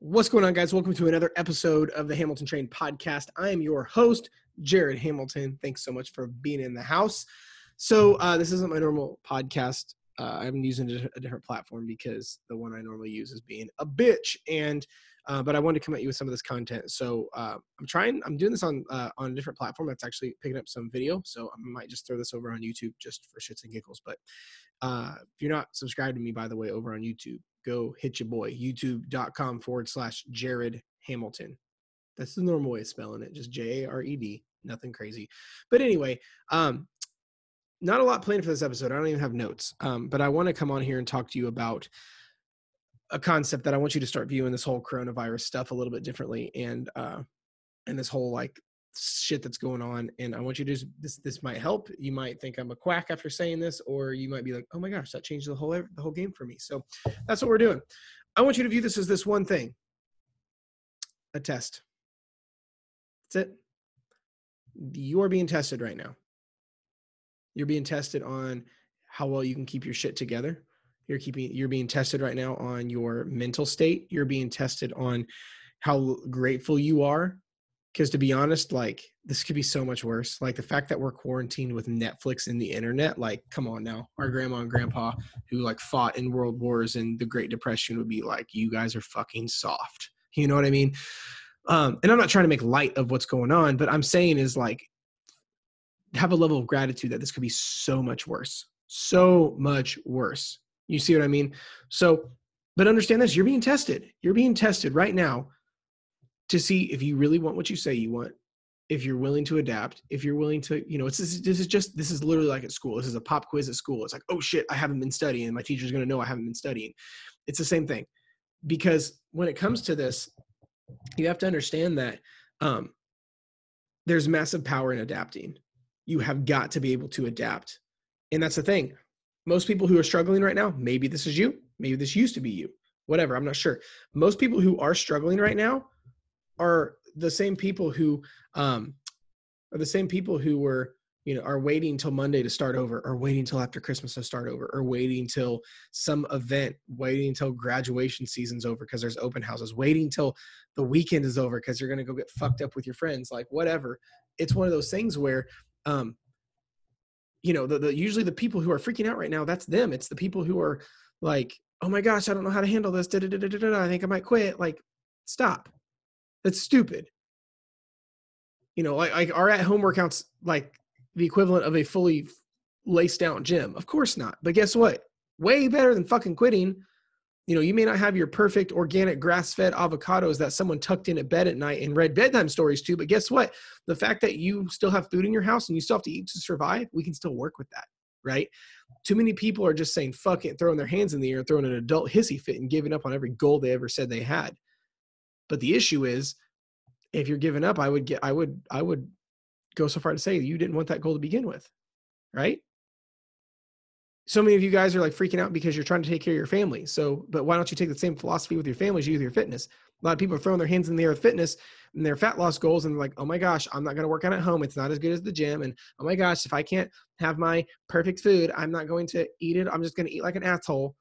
What's going on, guys? Welcome to another episode of the Hamilton Trained podcast. I am your host, Jared Hamilton. Thanks so much for being in the house. So, uh, this isn't my normal podcast. Uh, I'm using a different platform because the one I normally use is being a bitch. And uh, but I wanted to come at you with some of this content. So uh, I'm trying. I'm doing this on uh, on a different platform that's actually picking up some video. So I might just throw this over on YouTube just for shits and giggles. But uh, if you're not subscribed to me, by the way, over on YouTube, go hit your boy youtube.com forward slash Jared Hamilton. That's the normal way of spelling it, just J A R E D, nothing crazy. But anyway, um, not a lot planned for this episode. I don't even have notes, um, but I want to come on here and talk to you about a concept that I want you to start viewing this whole coronavirus stuff a little bit differently, and uh, and this whole like shit that's going on and i want you to just this this might help. You might think i'm a quack after saying this or you might be like oh my gosh that changed the whole the whole game for me. So that's what we're doing. I want you to view this as this one thing. A test. That's it. You are being tested right now. You're being tested on how well you can keep your shit together. You're keeping you're being tested right now on your mental state. You're being tested on how grateful you are because to be honest like this could be so much worse. Like the fact that we're quarantined with netflix and the internet like come on now. Our grandma and grandpa who like fought in world wars and the great depression would be like you guys are fucking soft. You know what i mean? Um and i'm not trying to make light of what's going on but i'm saying is like have a level of gratitude that this could be so much worse. So much worse. You see what i mean? So but understand this you're being tested. You're being tested right now to see if you really want what you say you want if you're willing to adapt if you're willing to you know it's this, this is just this is literally like at school this is a pop quiz at school it's like oh shit i haven't been studying my teacher's going to know i haven't been studying. It's the same thing because when it comes to this you have to understand that um, there's massive power in adapting. You have got to be able to adapt and that's the thing. Most people who are struggling right now maybe this is you maybe this used to be you whatever i'm not sure. Most people who are struggling right now are the same people who um, are the same people who were you know are waiting until monday to start over or waiting until after christmas to start over or waiting until some event waiting until graduation season's over because there's open houses waiting until the weekend is over because you're going to go get fucked up with your friends like whatever. It's one of those things where um you know the, the usually the people who are freaking out right now that's them. It's the people who are like oh my gosh i don't know how to handle this. I think i might quit. Like stop that's stupid. You know, like, like at home workouts like the equivalent of a fully laced out gym? Of course not. But guess what? Way better than fucking quitting. You know, you may not have your perfect organic grass fed avocados that someone tucked in at bed at night and read bedtime stories to, but guess what? The fact that you still have food in your house and you still have to eat to survive, we can still work with that, right? Too many people are just saying fuck it, throwing their hands in the air, throwing an adult hissy fit and giving up on every goal they ever said they had. But the issue is, if you're giving up, I would get, I would, I would go so far to say you didn't want that goal to begin with, right? So many of you guys are like freaking out because you're trying to take care of your family. So, but why don't you take the same philosophy with your family as you with your fitness? A lot of people are throwing their hands in the air with fitness and their fat loss goals and they're like, oh my gosh, I'm not going to work out at home. It's not as good as the gym. And oh my gosh, if I can't have my perfect food, I'm not going to eat it. I'm just going to eat like an asshole.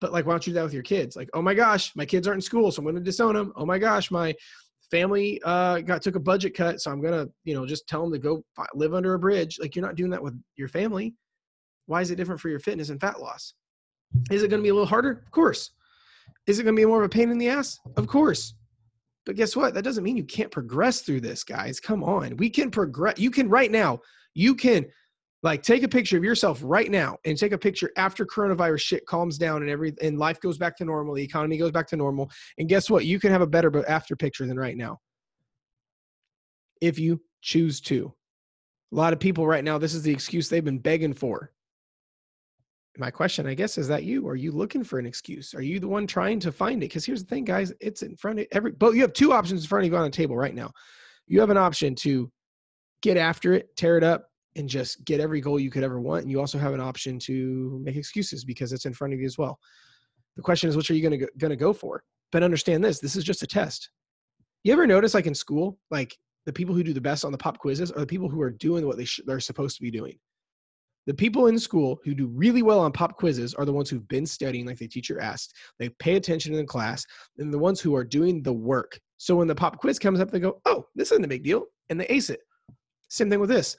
But like, why don't you do that with your kids? Like, oh my gosh, my kids aren't in school, so I'm going to disown them. Oh my gosh, my family uh, got took a budget cut, so I'm going to you know just tell them to go live under a bridge. Like, you're not doing that with your family. Why is it different for your fitness and fat loss? Is it going to be a little harder? Of course. Is it going to be more of a pain in the ass? Of course. But guess what? That doesn't mean you can't progress through this, guys. Come on. We can progress. You can right now, you can like take a picture of yourself right now and take a picture after coronavirus shit calms down and every and life goes back to normal, the economy goes back to normal. And guess what? You can have a better after picture than right now. If you choose to. A lot of people right now, this is the excuse they've been begging for. My question, I guess, is that you? Are you looking for an excuse? Are you the one trying to find it? Because here's the thing, guys, it's in front of every but you have two options in front of you on the table right now. You have an option to get after it, tear it up, and just get every goal you could ever want. And you also have an option to make excuses because it's in front of you as well. The question is, which are you going to going to go for? But understand this: this is just a test. You ever notice, like in school, like the people who do the best on the pop quizzes are the people who are doing what they sh- they're supposed to be doing. The people in school who do really well on pop quizzes are the ones who've been studying like the teacher asked. They pay attention in class, and the ones who are doing the work. So when the pop quiz comes up, they go, "Oh, this isn't a big deal," and they ace it. Same thing with this.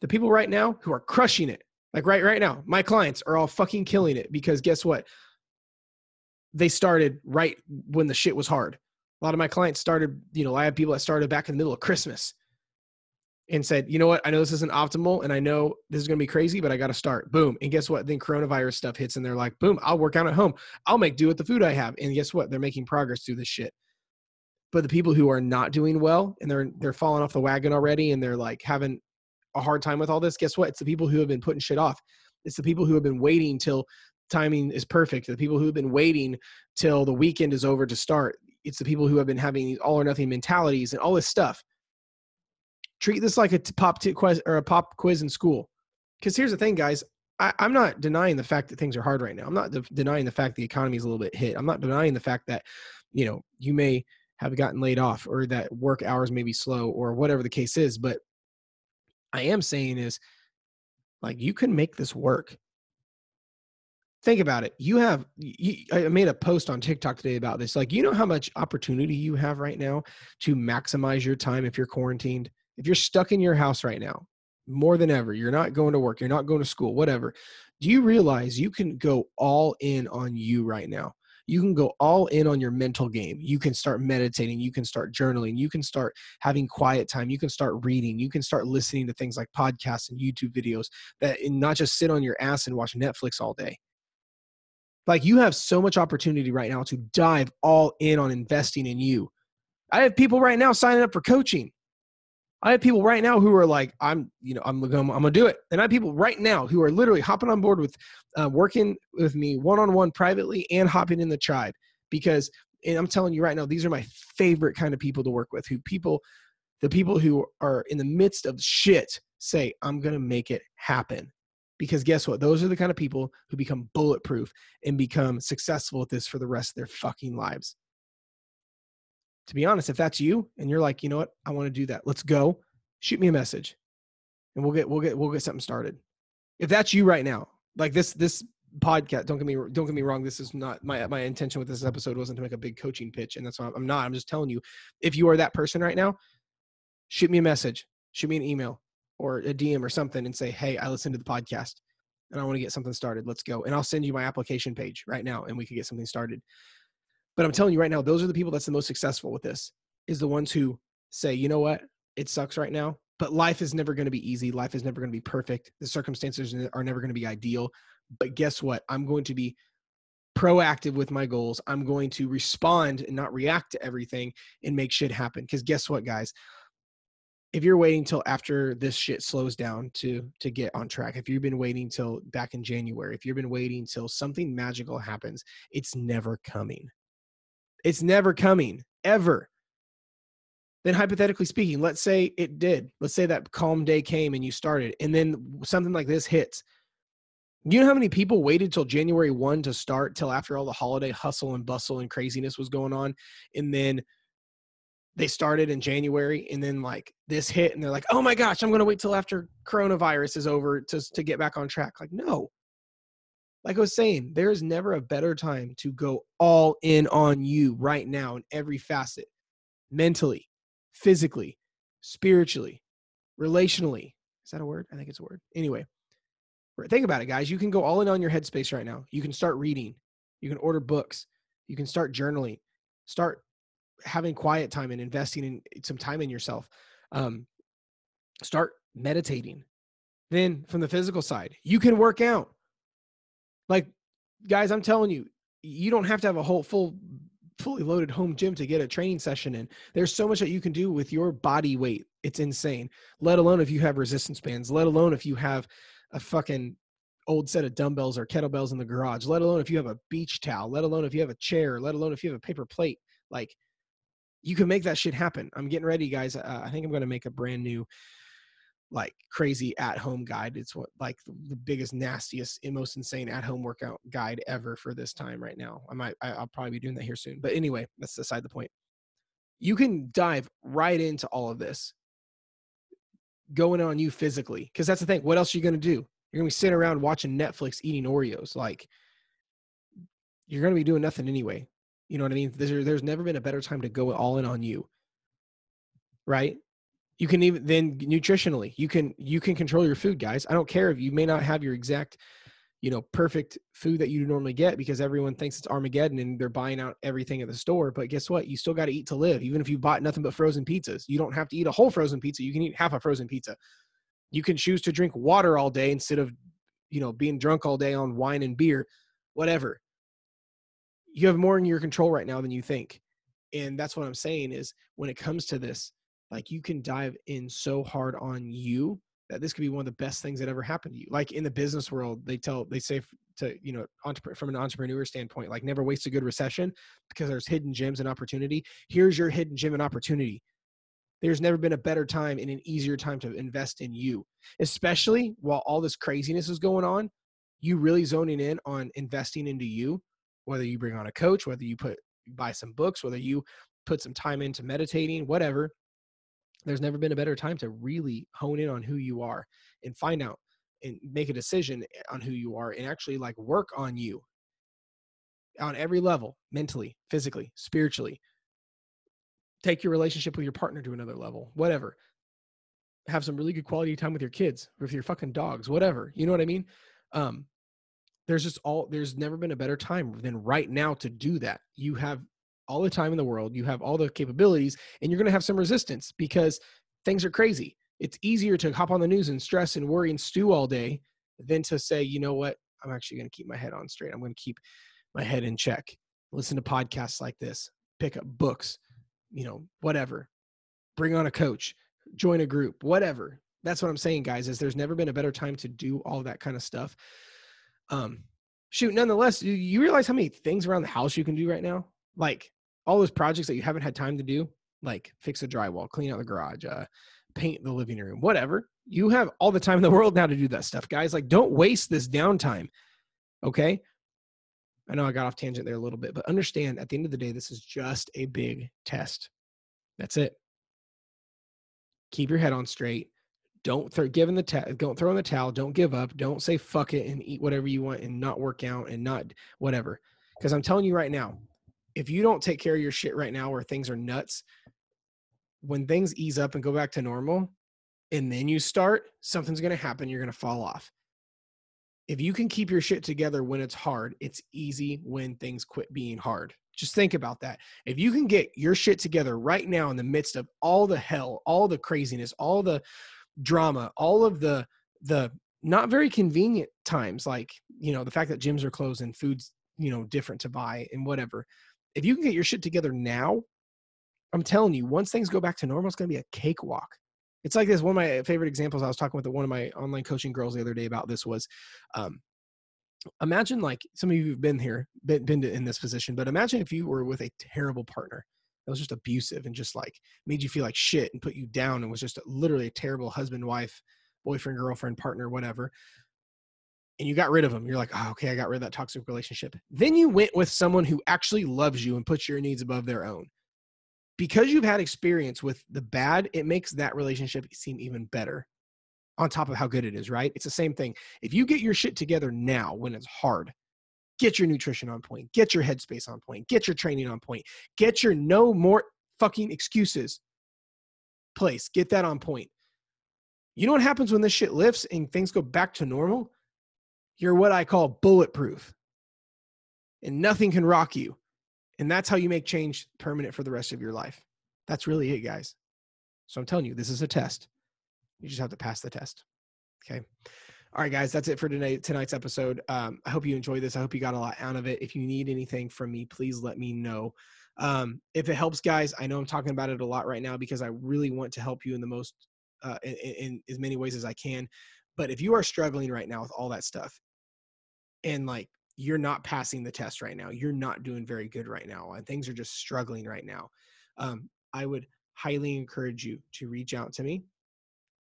The people right now who are crushing it, like right right now, my clients are all fucking killing it because guess what? They started right when the shit was hard. A lot of my clients started, you know, I have people that started back in the middle of Christmas and said, you know what, I know this isn't optimal and I know this is going to be crazy, but I got to start. Boom. And guess what? Then coronavirus stuff hits and they're like, boom, I'll work out at home. I'll make do with the food I have. And guess what? They're making progress through this shit. But the people who are not doing well and they're they're falling off the wagon already and they're like having a hard time with all this, guess what? It's the people who have been putting shit off. It's the people who have been waiting till timing is perfect. The people who have been waiting till the weekend is over to start. It's the people who have been having these all or nothing mentalities and all this stuff treat this like a pop quiz or a pop quiz in school. Because here's the thing, guys. I, am not denying the fact that things are hard right now. I'm not de- denying the fact the economy is a little bit hit. I'm not denying the fact that, you know, you may have gotten laid off or that work hours may be slow or whatever the case is. But I am saying is like you can make this work. Think about it. You have, you, I made a post on TikTok today about this. Like, you know how much opportunity you have right now to maximize your time if you're quarantined? if you're stuck in your house right now, more than ever, you're not going to work, you're not going to school, whatever, do you realize you can go all in on you right now? You can go all in on your mental game. You can start meditating. You can start journaling. You can start having quiet time. You can start reading. You can start listening to things like podcasts and YouTube videos that and not just sit on your ass and watch Netflix all day. Like you have so much opportunity right now to dive all in on investing in you. I have people right now signing up for coaching. I have people right now who are like, I'm, you know, I'm gonna, I'm gonna do it. And I have people right now who are literally hopping on board with uh, working with me one on one privately and hopping in the tribe because, and I'm telling you right now, these are my favorite kind of people to work with. Who people, the people who are in the midst of shit say, I'm gonna make it happen. Because guess what? Those are the kind of people who become bulletproof and become successful at this for the rest of their fucking lives to be honest, if that's you and you're like, you know what, I want to do that, let's go. Shoot me a message, and we'll get we'll get we'll get something started. If that's you right now, like this this podcast, don't get me don't get me wrong. This is not my my intention with this episode wasn't to make a big coaching pitch, and that's why I'm not. I'm just telling you, if you are that person right now, shoot me a message, shoot me an email or a DM or something, and say, hey, I listened to the podcast and I want to get something started. Let's go, and I'll send you my application page right now, and we can get something started. But I'm telling you right now, those are the people that's the most successful with this, is the ones who say, you know what, it sucks right now, but life is never going to be easy. Life is never going to be perfect. The circumstances are never going to be ideal. But guess what? I'm going to be proactive with my goals. I'm going to respond and not react to everything and make shit happen. Because guess what, guys? If you're waiting till after this shit slows down to to get on track, if you've been waiting till back in January, if you've been waiting till something magical happens, it's never coming. It's never coming, ever. Then, hypothetically speaking, let's say it did. Let's say that calm day came and you started, and then something like this hits. You know how many people waited till January 1 to start, till after all the holiday hustle and bustle and craziness was going on? And then they started in January, and then like this hit, and they're like, oh my gosh, I'm going to wait till after coronavirus is over to, to get back on track. Like, no, like I was saying, there is never a better time to go all in on you right now in every facet mentally, physically, spiritually, relationally. Is that a word? I think it's a word. Anyway, think about it, guys. You can go all in on your headspace right now. You can start reading, you can order books, you can start journaling, start having quiet time and investing in some time in yourself. Um, start meditating. Then, from the physical side, you can work out like, guys, I'm telling you, you don't have to have a whole full fully loaded home gym to get a training session in. There's so much that you can do with your body weight. It's insane. Let alone if you have resistance bands, let alone if you have a fucking old set of dumbbells or kettlebells in the garage, let alone if you have a beach towel, let alone if you have a chair, let alone if you have a paper plate. Like you can make that shit happen. I'm getting ready, guys. Uh, I think I'm going to make a brand new like crazy at home guide. It's what like the biggest, nastiest, and most insane at home workout guide ever for this time right now. I might, I, will probably be doing that here soon. But anyway, that's aside the point. You can dive right into all of this going on you physically because that's the thing. What else are you going to do? You're gonna be sitting around watching Netflix eating Oreos. Like you're gonna be doing nothing anyway. You know what I mean? There's, there's never been a better time to go all in on you. Right? You can even then nutritionally, you can you can control your food, guys. I don't care if you may not have your exact, you know, perfect food that you normally get because everyone thinks it's Armageddon and they're buying out everything at the store. But guess what? You still got to eat to live. Even if you bought nothing but frozen pizzas, you don't have to eat a whole frozen pizza. You can eat half a frozen pizza. You can choose to drink water all day instead of, you know, being drunk all day on wine and beer, whatever you have more in your control right now than you think and that's what i'm saying is when it comes to this like you can dive in so hard on you that this could be one of the best things that ever happened to you like in the business world they tell they say to you know from an entrepreneur standpoint like never waste a good recession because there's hidden gems and opportunity here's your hidden gem and opportunity there's never been a better time and an easier time to invest in you especially while all this craziness is going on you really zoning in on investing into you whether you bring on a coach, whether you put buy some books, whether you put some time into meditating, whatever. There's never been a better time to really hone in on who you are and find out and make a decision on who you are and actually like work on you on every level, mentally, physically, spiritually. Take your relationship with your partner to another level, whatever. Have some really good quality time with your kids, with your fucking dogs, whatever. You know what I mean? Um, there's just all there's never been a better time than right now to do that you have all the time in the world you have all the capabilities and you're going to have some resistance because things are crazy. It's easier to hop on the news and stress and worry and stew all day than to say you know what? I'm actually going to keep my head on straight. I'm going to keep my head in check. Listen to podcasts like this. Pick up books you know whatever. Bring on a coach. Join a group. Whatever. That's what i'm saying guys is there's never been a better time to do all that kind of stuff. Um, shoot, nonetheless, you, you realize how many things around the house you can do right now? Like all those projects that you haven't had time to do, like fix a drywall, clean out the garage, uh, paint the living room, whatever. You have all the time in the world now to do that stuff, guys. Like, don't waste this downtime. Okay. I know I got off tangent there a little bit, but understand at the end of the day, this is just a big test. That's it. Keep your head on straight. Don't throw give in the ta- don't throw in the towel. Don't give up. Don't say fuck it and eat whatever you want and not work out and not whatever. Because I'm telling you right now, if you don't take care of your shit right now where things are nuts, when things ease up and go back to normal, and then you start, something's gonna happen. You're gonna fall off. If you can keep your shit together when it's hard, it's easy when things quit being hard. Just think about that. If you can get your shit together right now in the midst of all the hell, all the craziness, all the drama, all of the the not very convenient times, like you know the fact that gyms are closed and food's you know different to buy and whatever. If you can get your shit together now, I'm telling you, once things go back to normal, it's going to be a cakewalk. It's like this. One of my favorite examples. I was talking with one of my online coaching girls the other day about this was, um, imagine like some of you have been here, been, been in this position, but imagine if you were with a terrible partner that was just abusive and just like made you feel like shit and put you down and was just literally a terrible husband, wife, boyfriend, girlfriend, partner, whatever. And you got rid of them. You're like, oh, okay, I got rid of that toxic relationship. Then you went with someone who actually loves you and puts your needs above their own. Because you've had experience with the bad, it makes that relationship seem even better on top of how good it is, right? It's the same thing. If you get your shit together now when it's hard, get your nutrition on point, get your headspace on point, get your training on point, get your no more fucking excuses place, get that on point. You know what happens when this shit lifts and things go back to normal? You're what I call bulletproof. And nothing can rock you. And that's how you make change permanent for the rest of your life. That's really it, guys. So I'm telling you, this is a test. You just have to pass the test. Okay. All right, guys, that's it for today, tonight's episode. Um, I hope you enjoyed this. I hope you got a lot out of it. If you need anything from me, please let me know. Um, if it helps, guys, I know I'm talking about it a lot right now because I really want to help you in the most, uh, in, in as many ways as I can. But if you are struggling right now with all that stuff, and like you're not passing the test right now, you're not doing very good right now, and things are just struggling right now, um, I would highly encourage you to reach out to me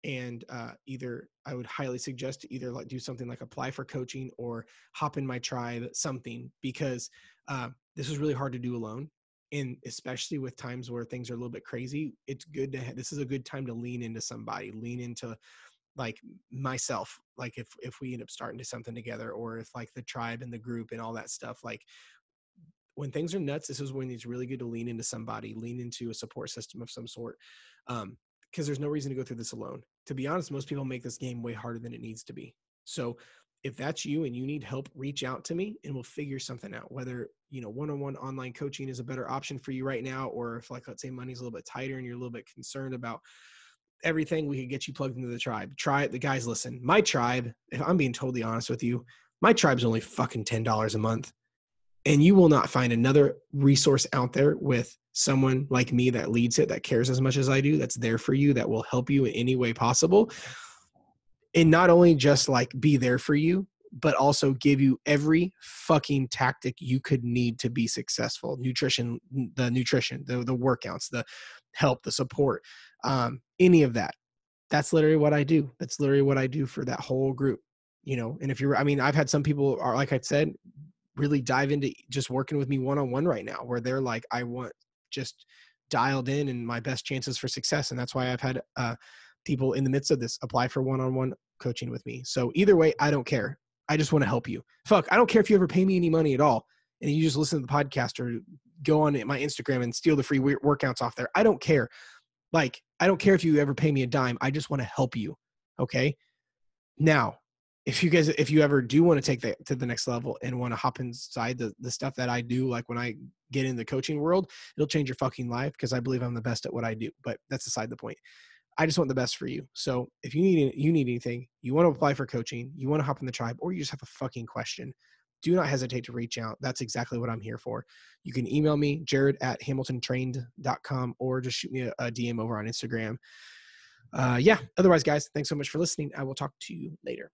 and uh, either I would highly suggest to either like do something like apply for coaching or hop in my tribe, something because uh, this is really hard to do alone. And especially with times where things are a little bit crazy, it's good to. Ha- this is a good time to lean into somebody, lean into like myself like if if we end up starting to something together or if like the tribe and the group and all that stuff like when things are nuts this is when it's really good to lean into somebody lean into a support system of some sort um because there's no reason to go through this alone. To be honest most people make this game way harder than it needs to be. So if that's you and you need help reach out to me and we'll figure something out. Whether you know one-on-one online coaching is a better option for you right now or if like let's say money's a little bit tighter and you're a little bit concerned about everything we could get you plugged into the tribe. Try it the guys listen my tribe if i'm being totally honest with you my tribe's only fucking $10 a month. And you will not find another resource out there with someone like me that leads it that cares as much as i do that's there for you that will help you in any way possible. And not only just like be there for you but also give you every fucking tactic you could need to be successful. Nutrition the nutrition the, the workouts the help the support um, any of that that's literally what i do that's literally what i do for that whole group you know and if you're i mean i've had some people are like i said really dive into just working with me one-on-one right now where they're like i want just dialed in and my best chances for success and that's why i've had uh, people in the midst of this apply for one-on-one coaching with me so either way i don't care I just want to help you. Fuck, I don't care if you ever pay me any money at all. And you just listen to the podcast or go on my Instagram and steal the free workouts off there. I don't care. Like, I don't care if you ever pay me a dime. I just want to help you. Okay. Now, if you guys, if you ever do want to take that to the next level and want to hop inside the, the stuff that I do, like when I get in the coaching world, it'll change your fucking life because I believe I'm the best at what I do. But that's aside the point. I just want the best for you. So if you need you need anything, you want to apply for coaching, you want to hop in the tribe, or you just have a fucking question, do not hesitate to reach out. That's exactly what I'm here for. You can email me, jared at hamiltontrained.com, or just shoot me a, a DM over on Instagram. Uh, yeah, otherwise, guys, thanks so much for listening. I will talk to you later.